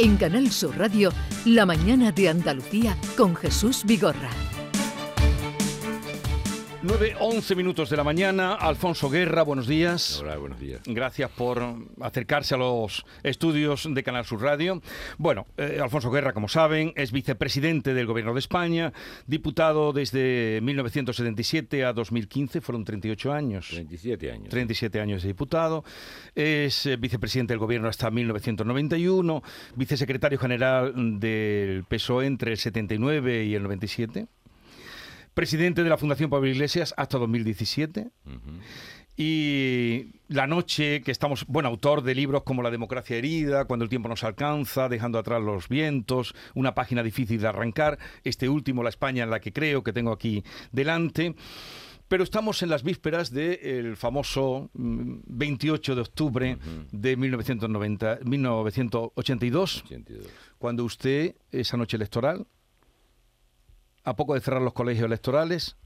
En Canal Sur Radio, La mañana de Andalucía con Jesús Vigorra. 9, 11 minutos de la mañana. Alfonso Guerra, buenos días. Hola, buenos días. Gracias por acercarse a los estudios de Canal Sur Radio. Bueno, eh, Alfonso Guerra, como saben, es vicepresidente del Gobierno de España, diputado desde 1977 a 2015, fueron 38 años. 37 años. 37 años de diputado. Es eh, vicepresidente del Gobierno hasta 1991, vicesecretario general del PSOE entre el 79 y el 97 presidente de la Fundación Pablo Iglesias hasta 2017. Y La Noche, que estamos, bueno, autor de libros como La democracia herida, Cuando el tiempo nos alcanza, Dejando atrás los vientos, una página difícil de arrancar, este último, La España en la que creo, que tengo aquí delante. Pero estamos en las vísperas del famoso 28 mm, de octubre de 1990, 1982, cuando usted, esa noche electoral, a poco de cerrar los colegios electorales,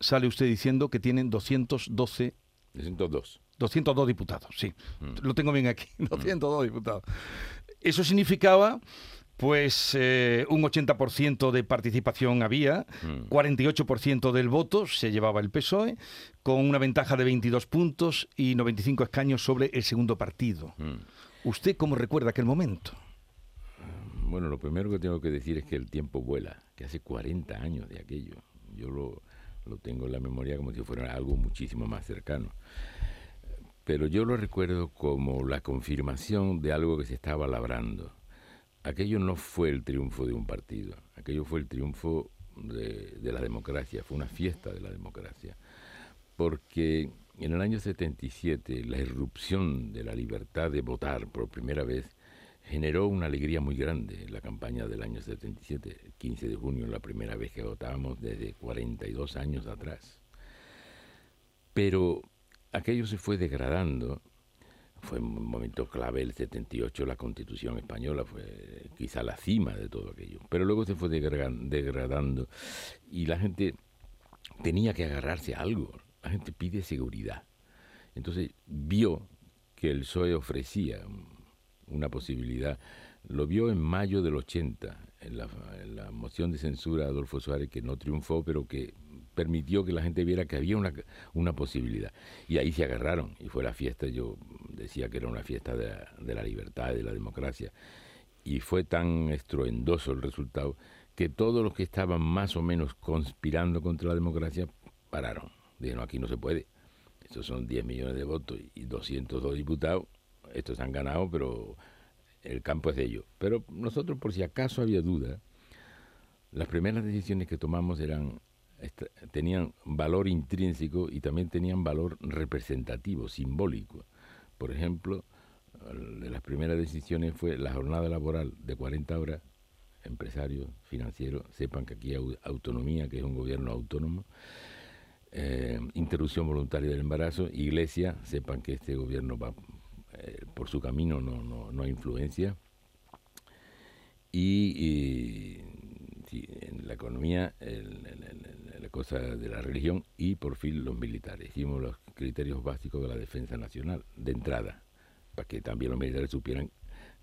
sale usted diciendo que tienen 212... 202. 202 diputados, sí. Mm. Lo tengo bien aquí, 202 mm. diputados. Eso significaba pues eh, un 80% de participación había, 48% mm. del voto se llevaba el PSOE, con una ventaja de 22 puntos y 95 escaños sobre el segundo partido. ¿Usted cómo recuerda aquel momento? Bueno, lo primero que tengo que decir es que el tiempo vuela, que hace 40 años de aquello. Yo lo, lo tengo en la memoria como si fuera algo muchísimo más cercano. Pero yo lo recuerdo como la confirmación de algo que se estaba labrando. Aquello no fue el triunfo de un partido, aquello fue el triunfo de, de la democracia, fue una fiesta de la democracia. Porque en el año 77 la irrupción de la libertad de votar por primera vez generó una alegría muy grande en la campaña del año 77, 15 de junio, la primera vez que votábamos desde 42 años atrás. Pero aquello se fue degradando, fue un momento clave el 78, la constitución española fue quizá la cima de todo aquello, pero luego se fue degradando y la gente tenía que agarrarse a algo, la gente pide seguridad. Entonces vio que el PSOE ofrecía una posibilidad. Lo vio en mayo del 80, en la, moción de censura de Adolfo Suárez, que no triunfó, pero que permitió que la gente viera que había una, una posibilidad. Y ahí se agarraron, y fue la fiesta, yo decía que era una fiesta de la, de la libertad de la democracia. Y fue tan estruendoso el resultado que todos los que estaban más o menos conspirando contra la democracia pararon. Dijeron, aquí no se puede. Estos son 10 millones de votos y 202 diputados estos han ganado, pero el campo es de ellos. Pero nosotros, por si acaso había duda, las primeras decisiones que tomamos eran tenían valor intrínseco y también tenían valor representativo, simbólico. Por ejemplo, las primeras decisiones fue la jornada laboral de 40 horas, empresarios, financieros, sepan que aquí hay autonomía, que es un gobierno autónomo, eh, interrupción voluntaria del embarazo, iglesia, sepan que este gobierno va eh, por su camino no, no, no hay influencia. Y, en la economía, la cosa de la religión y por fin los militares. Hicimos los criterios básicos de la defensa nacional, de entrada, para que también los militares supieran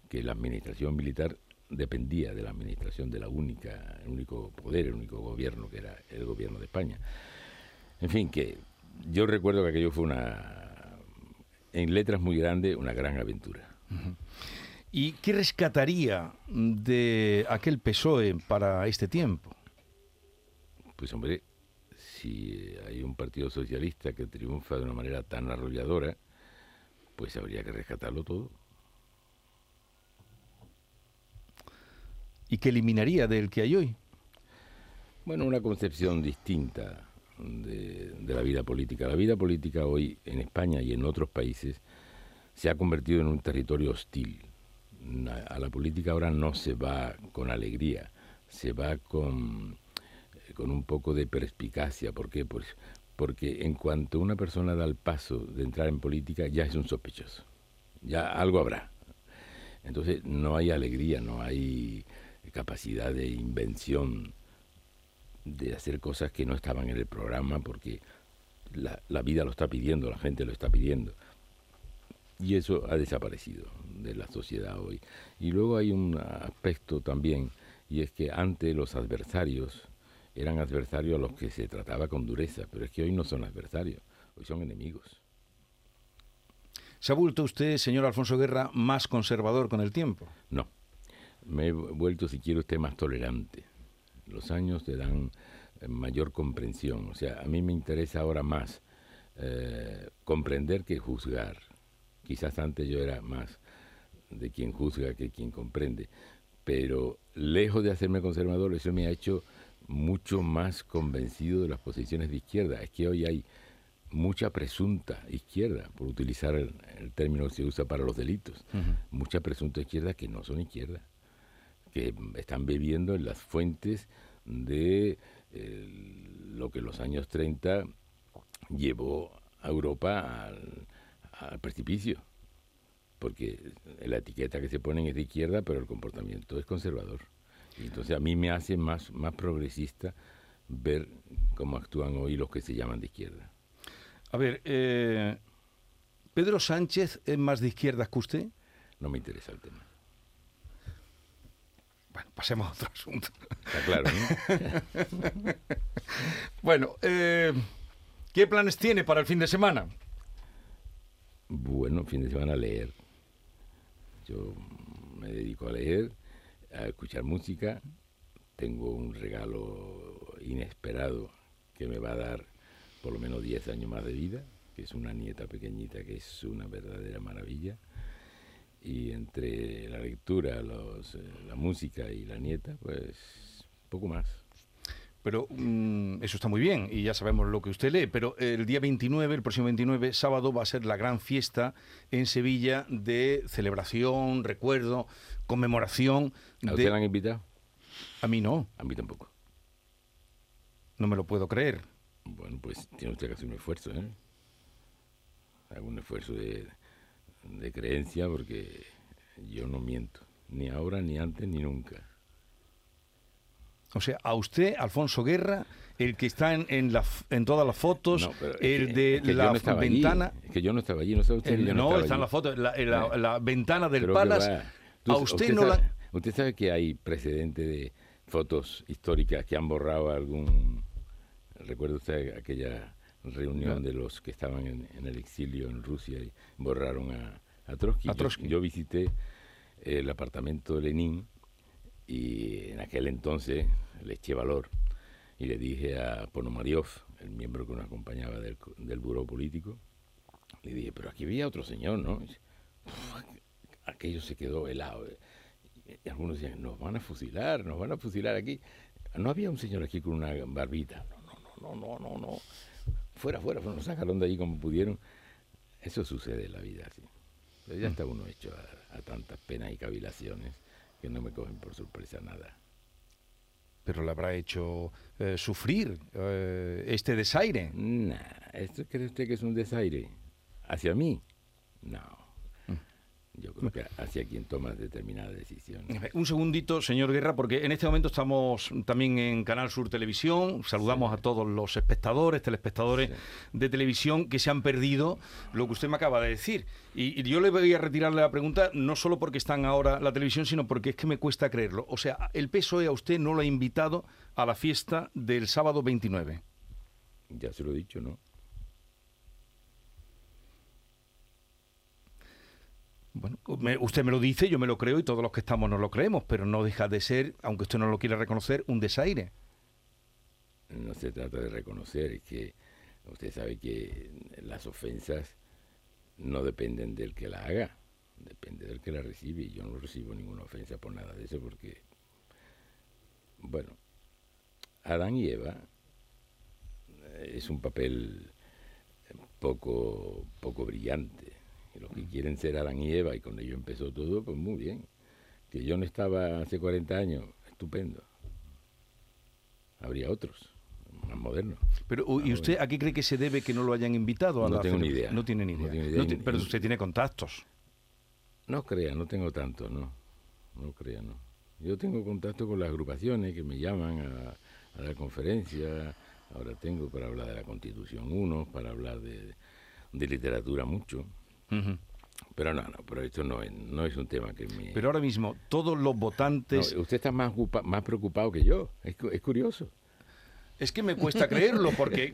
que la administración militar dependía de la administración de la única, el único poder, el único gobierno que era el gobierno de España. En fin, que yo recuerdo que aquello fue una en letras muy grandes, una gran aventura. ¿Y qué rescataría de aquel PSOE para este tiempo? Pues hombre, si hay un partido socialista que triunfa de una manera tan arrolladora, pues habría que rescatarlo todo. ¿Y qué eliminaría del que hay hoy? Bueno, una concepción distinta de, la vida política. La vida política hoy en España y en otros países se ha convertido en un territorio hostil. A la política ahora no se va con alegría, se va con, eh, con un poco de perspicacia. ¿Por qué? Pues porque en cuanto una persona da el paso de entrar en política ya es un sospechoso. Ya algo habrá. Entonces no hay alegría, no hay capacidad de invención de hacer cosas que no estaban en el programa porque la, vida lo está pidiendo, la gente lo está pidiendo. Y eso ha desaparecido de la sociedad hoy. Y luego hay un aspecto también, y es que antes los adversarios eran adversarios a los que se trataba con dureza, pero es que hoy no son adversarios, hoy son enemigos. ¿Se ha vuelto usted, señor Alfonso Guerra, más conservador con el tiempo? No, me he vuelto, si quiere usted, más tolerante. Los años te dan eh, mayor comprensión, o sea, a mí me interesa ahora más eh, comprender que juzgar. Quizás antes yo era más de quien juzga que quien comprende, pero lejos de hacerme conservador, eso me ha hecho mucho más convencido de las posiciones de izquierda. Es que hoy hay mucha presunta izquierda, por utilizar el, término que se usa para los delitos, mucha presunta izquierda que no son izquierda, que están bebiendo en las fuentes de eh, lo que en los años 30 llevó a Europa al, al precipicio, porque la etiqueta que se ponen es de izquierda, pero el comportamiento es conservador. Y entonces a mí me hace más, más progresista ver cómo actúan hoy los que se llaman de izquierda. A ver, eh, ¿Pedro Sánchez es más de izquierdas que usted? No me interesa el tema. Bueno, pasemos a otro asunto. Está claro, ¿no? bueno, eh, ¿qué planes tiene para el fin de semana? Bueno, fin de semana leer. Yo me dedico a leer, a escuchar música. Tengo un regalo inesperado que me va a dar por lo menos 10 años más de vida, que es una nieta pequeñita que es una verdadera maravilla. Y entre la lectura, los, eh, la música y la nieta, pues poco más. Pero mm, eso está muy bien y ya sabemos lo que usted lee, pero el día 29, el próximo 29, sábado, va a ser la gran fiesta en Sevilla de celebración, recuerdo, conmemoración. ¿A usted la han invitado? A mí no. A mí tampoco. No me lo puedo creer. Bueno, pues tiene usted que hacer un esfuerzo, ¿eh? Algún esfuerzo de, de creencia porque yo no miento, ni ahora, ni antes, ni nunca. O sea, a usted, Alfonso Guerra, el que está en, en, la, en todas las fotos, el de la ventana. Es que yo no estaba allí, no sabe usted. no, está en la foto, la, la, la ventana del Palace. A usted, no sabe, la. Usted sabe que hay precedente de fotos históricas que han borrado algún. Recuerda usted aquella reunión de los que estaban en, el exilio en Rusia y borraron a, a Trotsky. A Trotsky. Yo, yo visité el apartamento de Lenin y en aquel entonces le eché valor y le dije a Ponomariov, el miembro que nos acompañaba del, del buró político, le dije, pero aquí había otro señor, ¿no? aquello se quedó helado. Y algunos decían, nos van a fusilar, nos van a fusilar aquí. No había un señor aquí con una barbita. No, no, no, no, no, no. Fuera, fuera, fuera, nos sacaron de ahí como pudieron. Eso sucede en la vida, así. Pero ya está uno hecho a, a tantas penas y cavilaciones que no me cogen por sorpresa nada. Pero le habrá hecho eh, sufrir eh, este desaire. Nah, ¿esto cree usted que es un desaire? ¿Hacia mí? No. Yo creo que hacia quien toma determinadas decisiones. Un segundito, señor Guerra, porque en este momento estamos también en Canal Sur Televisión. Saludamos a todos los espectadores, telespectadores de televisión que se han perdido lo que usted me acaba de decir. Y, y, yo le voy a retirarle la pregunta no solo porque están ahora la televisión, sino porque es que me cuesta creerlo. O sea, el PSOE a usted no lo ha invitado a la fiesta del sábado 29. Ya se lo he dicho, ¿no? Bueno, usted me lo dice, yo me lo creo y todos los que estamos nos lo creemos, pero no deja de ser, aunque usted no lo quiera reconocer, un desaire. No se trata de reconocer, es que usted sabe que las ofensas no dependen del que la haga, depende del que la recibe. Y yo no recibo ninguna ofensa por nada de eso, porque, bueno, Adán y Eva eh, es un papel poco, poco brillante los que quieren ser Adán y Eva, y con ello empezó todo, pues muy bien. Que yo no estaba hace 40 años, estupendo. Habría otros, más modernos. Pero, ¿y usted a qué cree que se debe que no lo hayan invitado a no la tengo ni idea. No tiene ni idea. No idea. No pero usted tiene contactos. No crea, no tengo tanto, no. No crea, no. Yo tengo contacto con las agrupaciones que me llaman a, a la conferencia. Ahora tengo para hablar de la Constitución 1, para hablar de, de literatura mucho. Pero no, no, pero esto no es, no es un tema que me... Pero ahora mismo, todos los votantes... usted está más, más preocupado que yo, es, es curioso. Es que me cuesta creerlo porque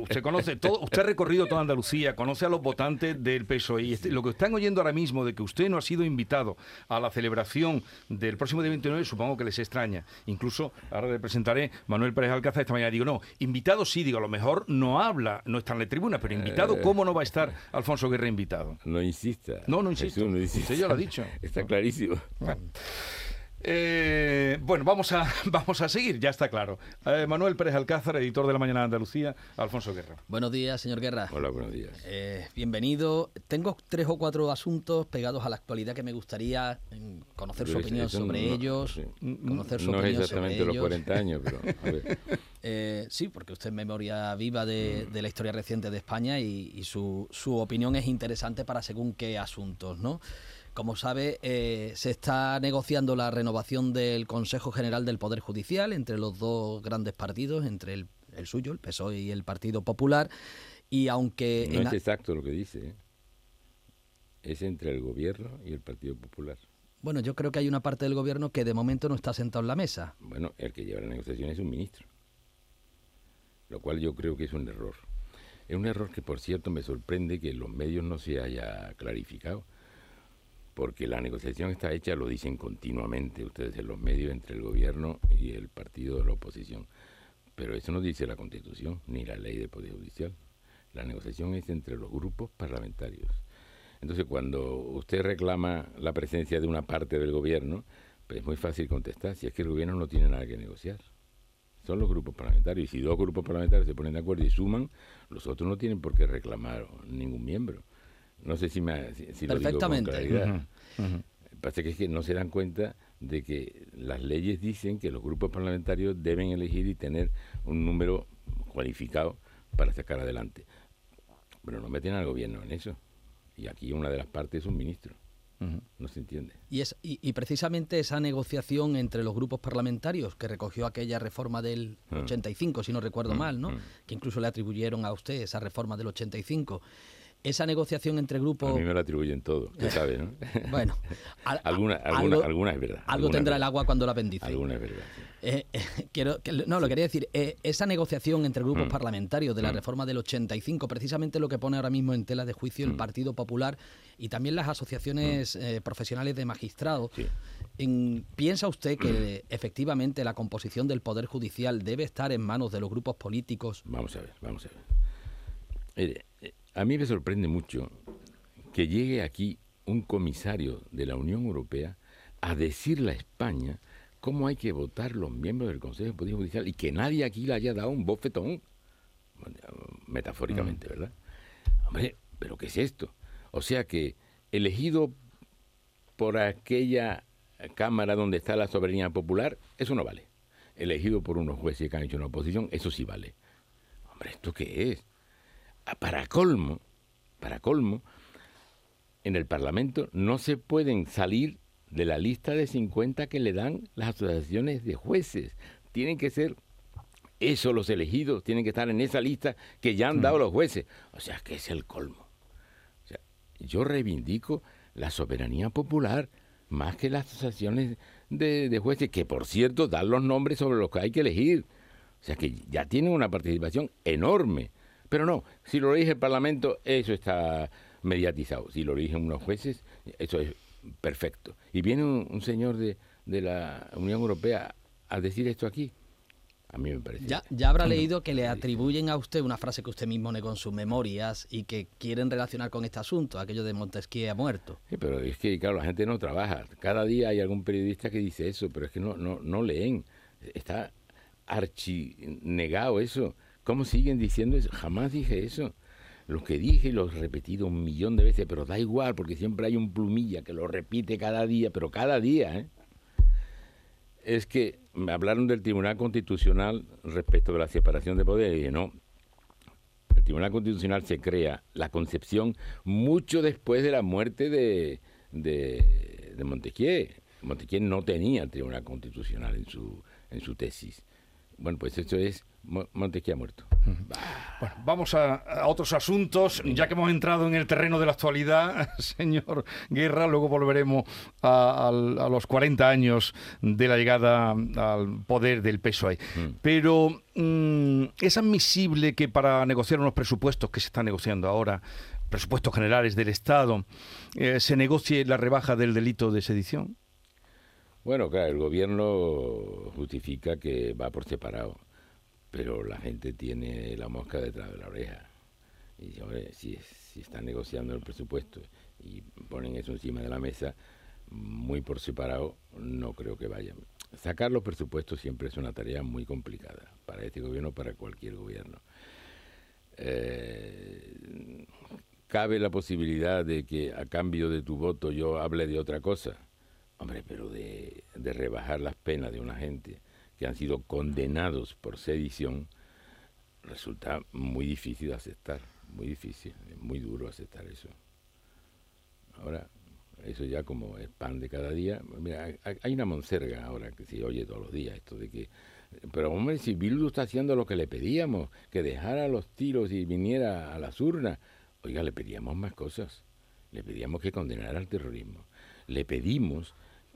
usted conoce todo, usted ha recorrido toda Andalucía, conoce a los votantes del PSOE y este, lo que están oyendo ahora mismo de que usted no ha sido invitado a la celebración del próximo día 29 supongo que les extraña. Incluso ahora le presentaré Manuel Pérez Alcázar esta mañana digo, no, invitado sí, digo, a lo mejor no habla, no está en la tribuna, pero invitado, eh. ¿cómo no va a estar Alfonso Guerra invitado? No insista. No, no insisto. no Usted ya lo ha dicho. Está clarísimo. Eh, bueno, vamos a, vamos a seguir, ya está claro. Eh, Manuel Pérez Alcázar, editor de La Mañana de Andalucía, Alfonso Guerra. Buenos días, señor Guerra. Hola, buenos días. Eh, bienvenido. Tengo tres o cuatro asuntos pegados a la actualidad que me gustaría mm, conocer su opinión sobre ellos. Conocer su no es exactamente los 40 años, pero a ver. sí, porque usted es memoria viva de, la historia reciente de España y, y su, su opinión es interesante para según qué asuntos, ¿no? Como sabe, eh, se está negociando la renovación del Consejo General del Poder Judicial entre los dos grandes partidos, entre el, suyo, el PSOE y el Partido Popular. Y aunque. No es exacto lo que dice. ¿eh? Es entre el Gobierno y el Partido Popular. Bueno, yo creo que hay una parte del Gobierno que de momento no está sentado en la mesa. Bueno, el que lleva la negociación es un ministro. Lo cual yo creo que es un error. Es un error que, por cierto, me sorprende que en los medios no se haya clarificado porque la negociación está hecha, lo dicen continuamente ustedes en los medios, entre el gobierno y el partido de la oposición. Pero eso no dice la Constitución ni la ley de Poder Judicial. La negociación es entre los grupos parlamentarios. Entonces, cuando usted reclama la presencia de una parte del gobierno, pues es muy fácil contestar, si es que el gobierno no tiene nada que negociar. Son los grupos parlamentarios. Y si dos grupos parlamentarios se ponen de acuerdo y suman, los otros no tienen por qué reclamar ningún miembro. No sé si, me, si, lo digo con claridad. Pasa que es que no se dan cuenta de que las leyes dicen que los grupos parlamentarios deben elegir y tener un número cualificado para sacar adelante. Pero no meten al gobierno en eso. Y aquí una de las partes es un ministro. No se entiende. Y, es, y, precisamente esa negociación entre los grupos parlamentarios que recogió aquella reforma del 85, ah. si no recuerdo mm, mal, ¿no? Mm. Que incluso le atribuyeron a usted esa reforma del 85 esa negociación entre grupos... A mí me lo atribuyen todo, usted sabe, ¿no? bueno. alguna, alguna, es verdad. Algo tendrá el agua cuando la bendice. Alguna es verdad. Eh, eh, quiero, no, lo quería decir, eh, esa negociación entre grupos mm. parlamentarios de la mm. reforma del 85, precisamente lo que pone ahora mismo en tela de juicio el mm. Partido Popular y también las asociaciones profesionales de magistrados. ¿Piensa usted que efectivamente la composición del Poder Judicial debe estar en manos de los grupos políticos? Vamos a ver, vamos a ver. Mire, a mí me sorprende mucho que llegue aquí un comisario de la Unión Europea a decirle a España cómo hay que votar los miembros del Consejo de Poder Judicial y que nadie aquí le haya dado un bofetón, metafóricamente, mm. ¿verdad? Hombre, ¿pero qué es esto? O sea que elegido por aquella Cámara donde está la soberanía popular, eso no vale. Elegido por unos jueces que han hecho una oposición, eso sí vale. Hombre, ¿esto qué es? Para colmo, para colmo, en el Parlamento no se pueden salir de la lista de 50 que le dan las asociaciones de jueces. Tienen que ser eso los elegidos, tienen que estar en esa lista que ya han dado los jueces. O sea, que es el colmo. yo reivindico la soberanía popular más que las asociaciones de, de, jueces, que por cierto dan los nombres sobre los que hay que elegir. O sea, que ya tienen una participación enorme. Pero no, si lo elige el Parlamento, eso está mediatizado. Si lo eligen unos jueces, eso es perfecto. Y viene un, señor de, la Unión Europea a decir esto aquí. A mí me parece. Ya, ya habrá leído que le atribuyen a usted una frase que usted mismo negó en sus memorias y que quieren relacionar con este asunto, aquello de Montesquieu ha muerto. Sí, pero es que, claro, la gente no trabaja. Cada día hay algún periodista que dice eso, pero es que no, no, no leen. Está archinegado eso. ¿Cómo siguen diciendo eso? Jamás dije eso. Lo que dije lo he repetido un millón de veces, pero da igual, porque siempre hay un plumilla que lo repite cada día, pero cada día, ¿eh? Es que me hablaron del Tribunal Constitucional respecto de la separación de poderes, y dije, no, el Tribunal Constitucional se crea la concepción mucho después de la muerte de, de, de Montesquieu. Montesquieu no tenía el Tribunal Constitucional en su, en su tesis. Bueno, pues eso es Montesquieu ha muerto. Bueno, vamos a, otros asuntos, ya que hemos entrado en el terreno de la actualidad, señor Guerra, luego volveremos a, los 40 años de la llegada al poder del PSOE. Mm. Pero mm, es admisible que para negociar unos presupuestos que se están negociando ahora, presupuestos generales del Estado, eh, se negocie la rebaja del delito de sedición. Bueno, claro, el gobierno justifica que va por separado pero la gente tiene la mosca detrás de la oreja. Y dice, si, si están negociando el presupuesto y ponen eso encima de la mesa, muy por separado, no creo que vayan. Sacar los presupuestos siempre es una tarea muy complicada para este gobierno, para cualquier gobierno. Eh, cabe la posibilidad de que a cambio de tu voto yo hable de otra cosa. Hombre, pero de, de rebajar las penas de una gente que han sido condenados por sedición, resulta muy difícil aceptar, muy difícil, muy duro aceptar eso. Ahora, eso ya como es pan de cada día, mira, hay una monserga ahora que se oye todos los días, esto de que, pero hombre, si Bildu está haciendo lo que le pedíamos, que dejara los tiros y viniera a las urnas, oiga, le pedíamos más cosas, le pedíamos que condenara al terrorismo, le pedimos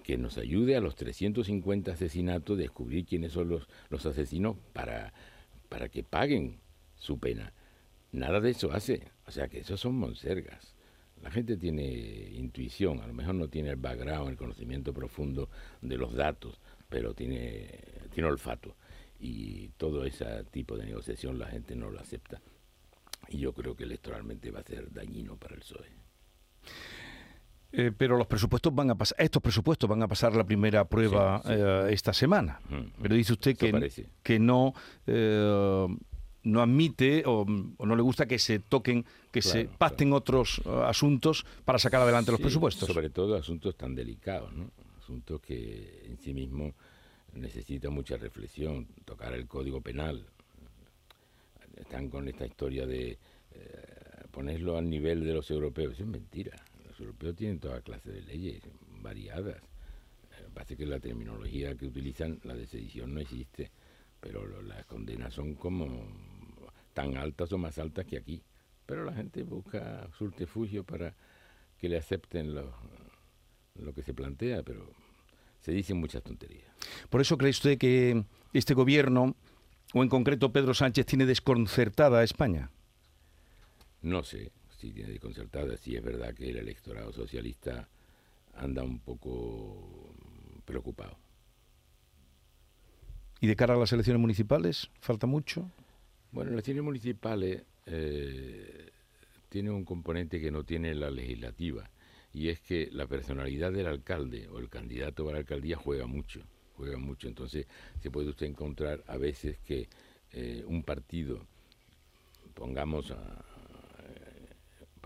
que nos ayude a los 350 asesinatos a descubrir quiénes son los, los asesinos para, para que paguen su pena. Nada de eso hace. O sea que esos son monsergas. La gente tiene intuición, a lo mejor no tiene el background, el conocimiento profundo de los datos, pero tiene, tiene olfato. Y todo ese tipo de negociación la gente no lo acepta. Y yo creo que electoralmente va a ser dañino para el PSOE. Eh, pero los presupuestos van a pasar, estos presupuestos van a pasar la primera prueba eh, esta semana. Mm. Pero dice usted que, que no, eh, no admite o, no le gusta que se toquen, que se pacten otros asuntos para sacar adelante los presupuestos. Sobre todo asuntos tan delicados, ¿no? asuntos que en sí mismos necesitan mucha reflexión, tocar el código penal. Están con esta historia de ponerlo al nivel de los europeos. Eso es mentira los europeos tienen toda clase de leyes variadas. Eh, parece que la terminología que utilizan, la de sedición, no existe, pero las condenas son como tan altas o más altas que aquí. Pero la gente busca subterfugio para que le acepten lo, lo que se plantea, pero se dicen muchas tonterías. ¿Por eso cree usted que este gobierno, o en concreto Pedro Sánchez, tiene desconcertada a España? No sé, si tiene desconcertada, si es verdad que el electorado socialista anda un poco preocupado. ¿Y de cara a las elecciones municipales? ¿Falta mucho? Bueno, las elecciones municipales eh, tienen un componente que no tiene la legislativa, y es que la personalidad del alcalde o el candidato para la alcaldía juega mucho, juega mucho. Entonces se puede usted encontrar a veces que eh, un partido, pongamos a,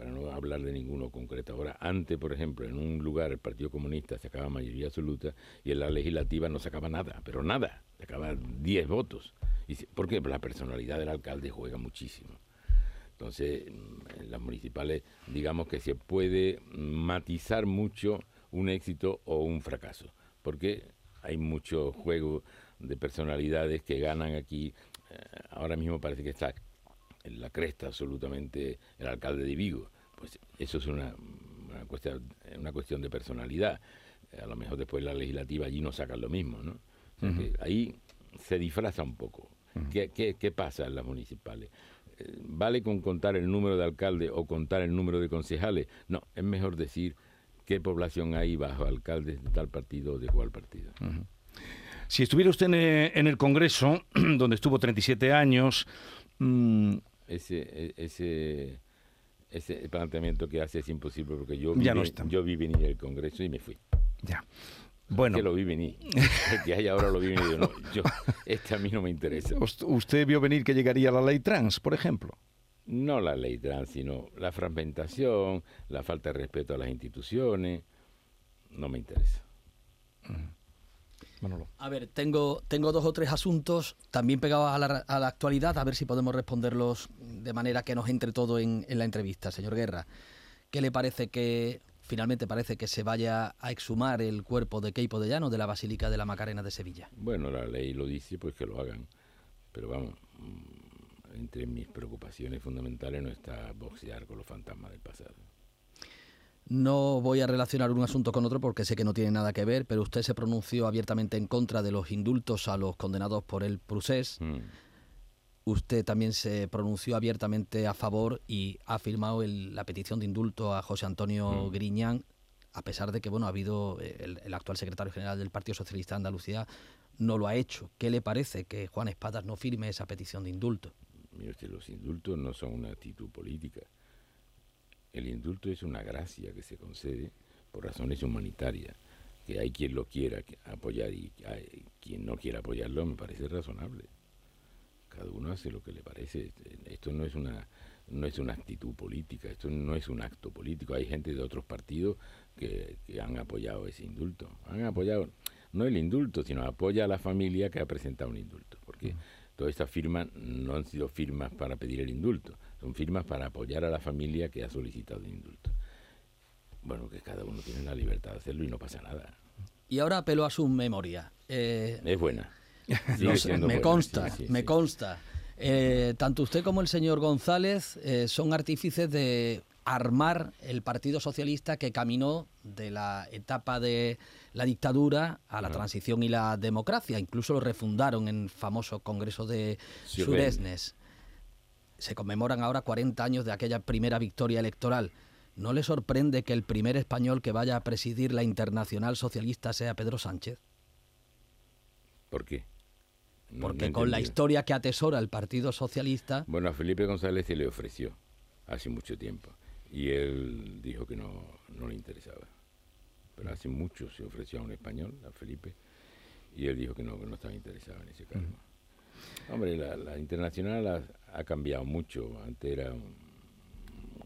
para no hablar de ninguno concreto. Ahora, antes, por ejemplo, en un lugar el Partido Comunista sacaba mayoría absoluta y en la legislativa no sacaba nada, pero nada, sacaba 10 votos. Y, porque la personalidad del alcalde juega muchísimo. Entonces, en las municipales, digamos que se puede matizar mucho un éxito o un fracaso, porque hay mucho juego de personalidades que ganan aquí. Eh, ahora mismo parece que está en la cresta absolutamente el alcalde de Vigo. Pues eso es una, una, cuestión, una cuestión de personalidad. A lo mejor después la legislativa allí no sacan lo mismo, ¿no? ahí se disfraza un poco. ¿Qué, qué, pasa en las municipales? Eh, ¿Vale con contar el número de alcaldes o contar el número de concejales? No, es mejor decir qué población hay bajo alcaldes de tal partido o de cual partido. Si estuviera usted en el Congreso, donde estuvo 37 años, mm, ese, e, ese, ese planteamiento que hace es imposible porque yo vi, yo vi venir el Congreso y me fui. Ya. Bueno. Que lo vi venir. Que hay ahora lo vi venir. No, yo, este a mí no me interesa. ¿Usted vio venir que llegaría la ley trans, por ejemplo? No la ley trans, sino la fragmentación, la falta de respeto a las instituciones. No me interesa. A ver, tengo, tengo dos o tres asuntos también pegados a la, a la, actualidad, a ver si podemos responderlos de manera que nos entre todo en, en la entrevista. Señor Guerra, ¿qué le parece que finalmente parece que se vaya a exhumar el cuerpo de Keipo de Llano de la Basílica de la Macarena de Sevilla? Bueno, la ley lo dice, pues que lo hagan. Pero vamos, mm, entre mis preocupaciones fundamentales no está boxear con los fantasmas del pasado. No voy a relacionar un asunto con otro porque sé que no tiene nada que ver, pero usted se pronunció abiertamente en contra de los indultos a los condenados por el procés. Mm. Usted también se pronunció abiertamente a favor y ha firmado el- la petición de indulto a José Antonio Mm. Griñán, a pesar de que bueno ha habido eh, el, el actual secretario general del Partido Socialista de Andalucía no lo ha hecho. ¿Qué le parece que Juan Espadas no firme esa petición de indulto? Mire usted, los indultos no son una actitud política. El indulto es una gracia que se concede por razones humanitarias. Que hay quien lo quiera apoyar y hay quien no quiera apoyarlo me parece razonable. Cada uno hace lo que le parece. Esto no es una no es una actitud política, esto no es un acto político. Hay gente de otros partidos que, que han apoyado ese indulto. Han apoyado no el indulto, sino apoya a la familia que ha presentado un indulto. Porque todas estas firmas no han sido firmas para pedir el indulto, son firmas para apoyar a la familia que ha solicitado el indulto. Bueno, que cada uno tiene la libertad de hacerlo y no pasa nada. Y ahora apelo a su memoria. Eh, Es buena. Sé, me buena, consta, sí, sí, me sí. consta. Eh, tanto usted como el señor González eh, son artífices de armar el Partido Socialista que caminó de la etapa de la dictadura a la transición y la democracia. Incluso lo refundaron en el famoso Congreso de Sí, Suresnes. Se conmemoran ahora 40 años de aquella primera victoria electoral. ¿No le sorprende que el primer español que vaya a presidir la Internacional Socialista sea Pedro Sánchez? ¿Por qué? No- Porque no con la historia que atesora el Partido Socialista, Bueno, a Felipe González se le ofreció hace mucho tiempo y él dijo que no, no le interesaba. Pero hace mucho se ofreció a un español, a Felipe, y él dijo que no, que no estaba interesado en ese cargo. Hombre, la, internacional ha, cambiado mucho. Antes era un-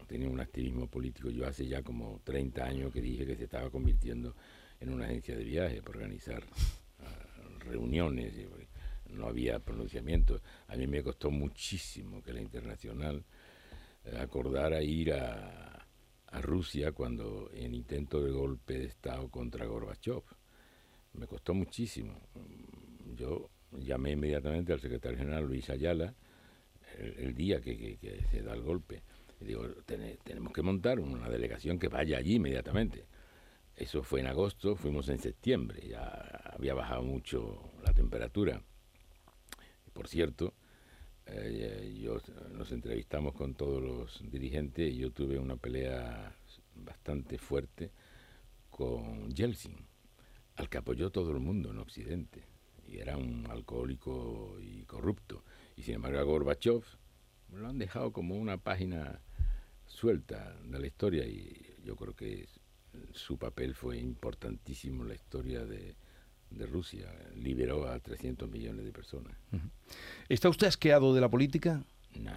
tenía un activismo político. Yo hace ya como 30 años que dije que se estaba convirtiendo en una agencia de viaje para organizar ah, reuniones. pues, no había pronunciamiento. A mí me costó muchísimo que la internacional eh, acordara ir a, a Rusia cuando en intento de golpe de Estado contra Gorbachev. Me costó muchísimo. Yo llamé inmediatamente al secretario general Luis Ayala el, día que, se da el golpe. Y digo, "Tene- tenemos que montar una delegación que vaya allí inmediatamente. Eso fue en agosto, fuimos en septiembre, ya había bajado mucho la temperatura. Por cierto, eh, yo nos entrevistamos con todos los dirigentes y yo tuve una pelea bastante fuerte con Yeltsin, al que apoyó todo el mundo en Occidente, y era un alcohólico y corrupto. Y sin embargo a Gorbachev lo han dejado como una página suelta de la historia y yo creo que su papel fue importantísimo en la historia de, de Rusia. Liberó a 300 millones de personas. ¿Está usted asqueado de la política? Nah,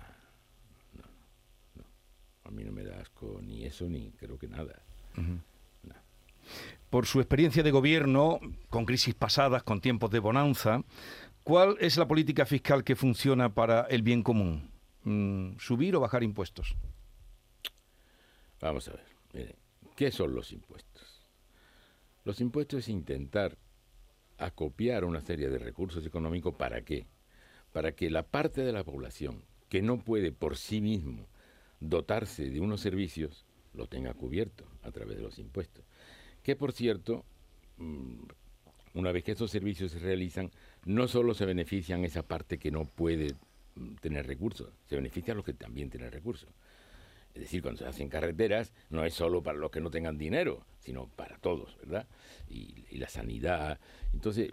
no, no. A mí no me da asco ni eso ni creo que nada. Nah. Por su experiencia de gobierno, con crisis pasadas, con tiempos de bonanza, ¿cuál es la política fiscal que funciona para el bien común? Mm, ¿Subir o bajar impuestos? Vamos a ver, miren, ¿qué son los impuestos? Los impuestos es intentar acopiar una serie de recursos económicos para qué? Para que la parte de la población que no puede por sí mismo dotarse de unos servicios lo tenga cubierto a través de los impuestos. Que por cierto, mm, una vez que esos servicios se realizan, no solo se benefician esa parte que no puede mm, tener recursos, se benefician los que también tienen recursos. Es decir, cuando se hacen carreteras, no es solo para los que no tengan dinero, sino para todos, ¿verdad? Y, y la sanidad. Entonces,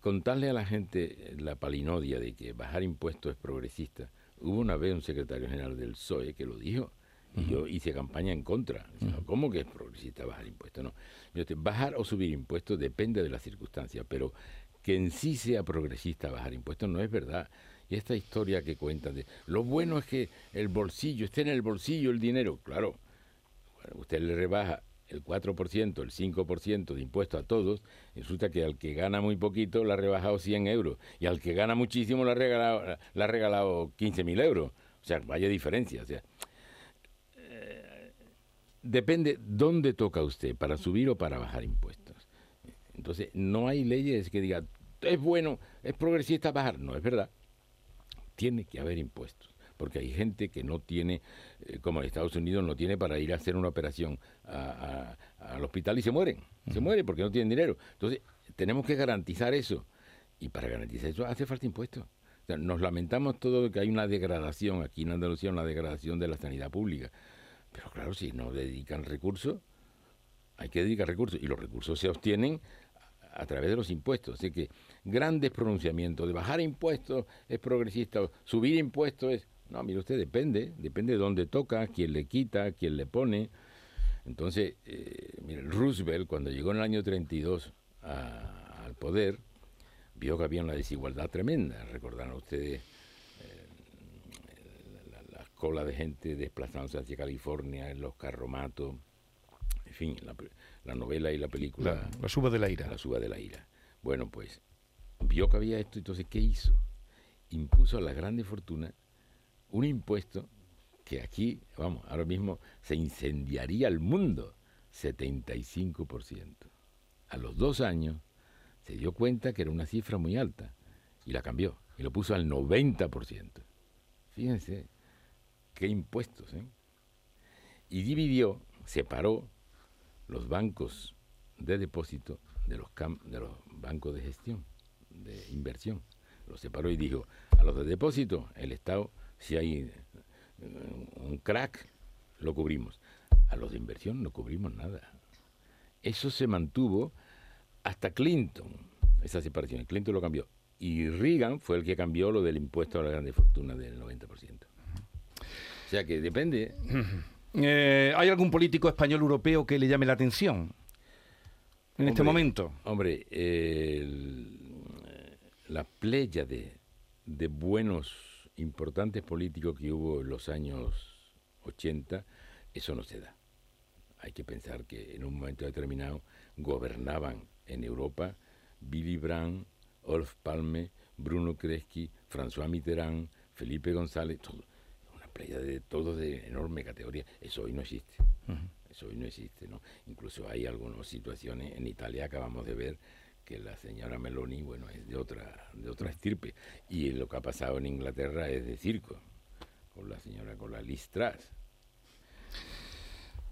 contarle a la gente la palinodia de que bajar impuestos es progresista. Hubo una vez un secretario general del PSOE que lo dijo, y yo hice campaña en contra. Dice, "No, ¿Cómo que es progresista bajar impuestos? No. Yo te- bajar o subir impuestos depende de las circunstancias, pero que en sí sea progresista bajar impuestos no es verdad. Y esta historia que cuentan de lo bueno es que el bolsillo, esté en el bolsillo el dinero, claro, bueno, usted le rebaja el 4%, el 5% de impuestos a todos, resulta que al que gana muy poquito le ha rebajado 100 euros, y al que gana muchísimo le ha regalado, le ha regalado 15.000 euros. O sea, vaya diferencia. O sea, depende dónde toca usted, para subir o para bajar impuestos. Entonces, no hay leyes que digan, es bueno, es progresista bajar. No, es verdad. tiene que haber impuestos porque hay gente que no tiene, eh, como en Estados Unidos, no tiene para ir a hacer una operación al hospital y se mueren. Se mueren porque no tienen dinero. Entonces, tenemos que garantizar eso. Y para garantizar eso hace falta impuestos. nos lamentamos todo que hay una degradación, aquí en Andalucía, una degradación de la sanidad pública. Pero claro, si no dedican recursos, hay que dedicar recursos. Y los recursos se obtienen a través de los impuestos. Así que grandes pronunciamientos de bajar impuestos es progresista, subir impuestos es... No, mire usted, depende, depende de dónde toca, quién le quita, quién le pone. Entonces, eh, mire, Roosevelt cuando llegó en el año 32 al poder, vio que había una desigualdad tremenda. Recordarán ustedes cola de gente desplazándose hacia California en los carromatos. En fin, la, novela y la película. La, suba de la ira. La suba de la ira. Bueno, pues vio que había esto, entonces, ¿qué hizo? Impuso a la grande fortuna un impuesto que aquí, vamos, ahora mismo se incendiaría el mundo, 75%. A los dos años se dio cuenta que era una cifra muy alta y la cambió y lo puso al 90%. Fíjense qué impuestos. ¿eh? Y dividió, separó los bancos de depósito de los, bancos de gestión, de inversión. Los separó y dijo, a los de depósito el Estado, si hay eh, un crack, lo cubrimos. A los de inversión no cubrimos nada. Eso se mantuvo hasta Clinton, esa separación. Clinton lo cambió. Y Reagan fue el que cambió lo del impuesto a la grande fortuna del 90%. O sea que depende. Eh, ¿Hay algún político español europeo que le llame la atención en este momento? Hombre, la playa de, de buenos, importantes políticos que hubo en los años 80, eso no se da. Hay que pensar que en un momento determinado gobernaban en Europa Billy Brandt, Olf Palme, Bruno Kreski, François Mitterrand, Felipe González, una playa de todos de enorme categoría. Eso hoy no existe. Eso hoy no existe, ¿no? Incluso hay algunas situaciones en Italia acabamos de ver que la señora Meloni, bueno, es de otra de otra estirpe y lo que ha pasado en Inglaterra es de circo con la señora con la Liz Truss.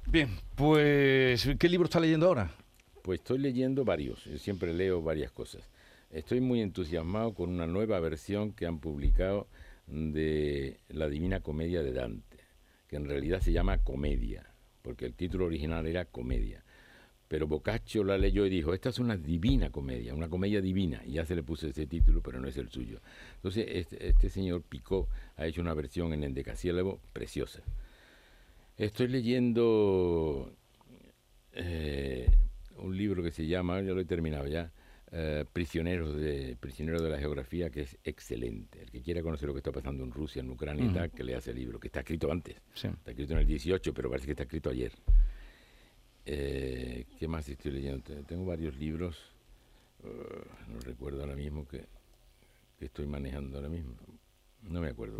Bien, pues ¿qué libro está leyendo ahora? Pues estoy leyendo varios, yo siempre leo varias cosas. Estoy muy entusiasmado con una nueva versión que han publicado de La Divina Comedia de Dante, que en realidad se llama Comedia, porque el título original era Comedia. Pero Boccaccio la leyó y dijo, esta es una divina comedia, una comedia divina, y ya se le puso ese título, pero no es el suyo. Entonces, este, este señor Picot ha hecho una versión en endecasílabo preciosa. Estoy leyendo eh, un libro que se llama, ya lo he terminado ya, eh, Prisioneros, de, Prisioneros de la Geografía, que es excelente. El que quiera conocer lo que está pasando en Rusia, en Ucrania, que lea ese libro, que está escrito antes. Está escrito en el 18, pero parece que está escrito ayer. Eh, ¿Qué más estoy leyendo? Tengo varios libros, uh, no recuerdo ahora mismo que, estoy manejando ahora mismo. No me acuerdo.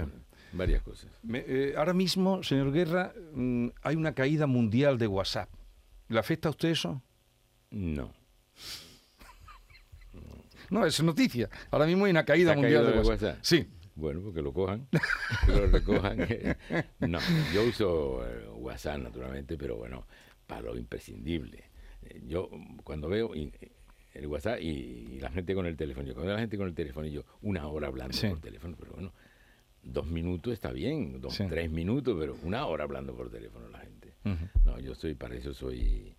Varias cosas. Eh, ahora mismo, señor Guerra, mm, hay una caída mundial de WhatsApp. ¿Le afecta a usted eso? No. No, es noticia. Ahora mismo hay una caída mundial de WhatsApp. Sí. Bueno, porque lo cojan, que lo recojan. no, yo uso eh, WhatsApp naturalmente, pero bueno, para lo imprescindible. Eh, yo cuando veo el WhatsApp y, la gente con el teléfono, yo cuando veo la gente con el teléfono y yo una hora hablando por teléfono, pero bueno, dos minutos está bien, dos, tres minutos, pero una hora hablando por teléfono la gente. No, yo soy, para eso soy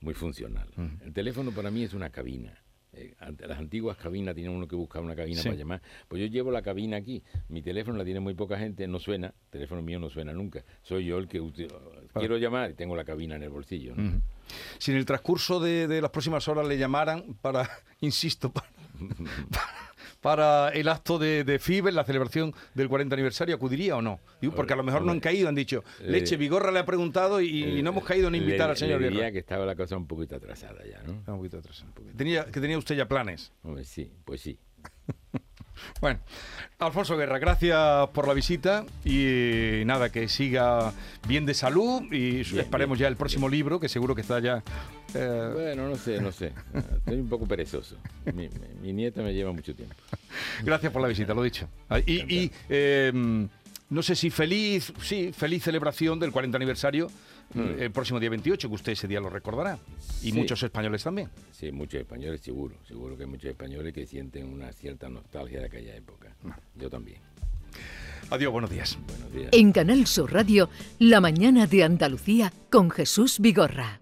muy funcional. El teléfono para mí es una cabina. Eh, las antiguas cabinas tienen uno que buscar una cabina para llamar. Pues yo llevo la cabina aquí. Mi teléfono la tiene muy poca gente, no suena. El teléfono mío no suena nunca. Soy yo el que quiero llamar y tengo la cabina en el bolsillo. Si en el transcurso de, las próximas horas le llamaran para, insisto, para para el acto de, de FIBE, la celebración del 40 aniversario, ¿acudiría o no? porque a lo mejor no han caído, han dicho, eh, Leche Vigorra le ha preguntado y, no hemos caído en invitar al señor le diría que estaba la cosa un poquito atrasada ya, ¿no? Un poquito atrasada. Tenía, que tenía usted ya planes. sí, pues sí. Bueno, Alfonso Guerra, gracias por la visita y nada, que siga bien de salud y esperemos ya el próximo libro, que seguro que está ya... Eh, bueno, no sé, no sé. Estoy un poco perezoso. Mi, nieta me lleva mucho tiempo. Gracias por la visita, lo dicho. Ah, y, em, no sé si feliz, sí, feliz celebración del 40 aniversario mm. el próximo día 28, que usted ese día lo recordará. Y muchos españoles también. Sí, muchos españoles, seguro. Seguro que hay muchos españoles que sienten una cierta nostalgia de aquella época. Yo también. Adiós, buenos días. En Canal Sur Radio, La Mañana de Andalucía con Jesús Vigorra.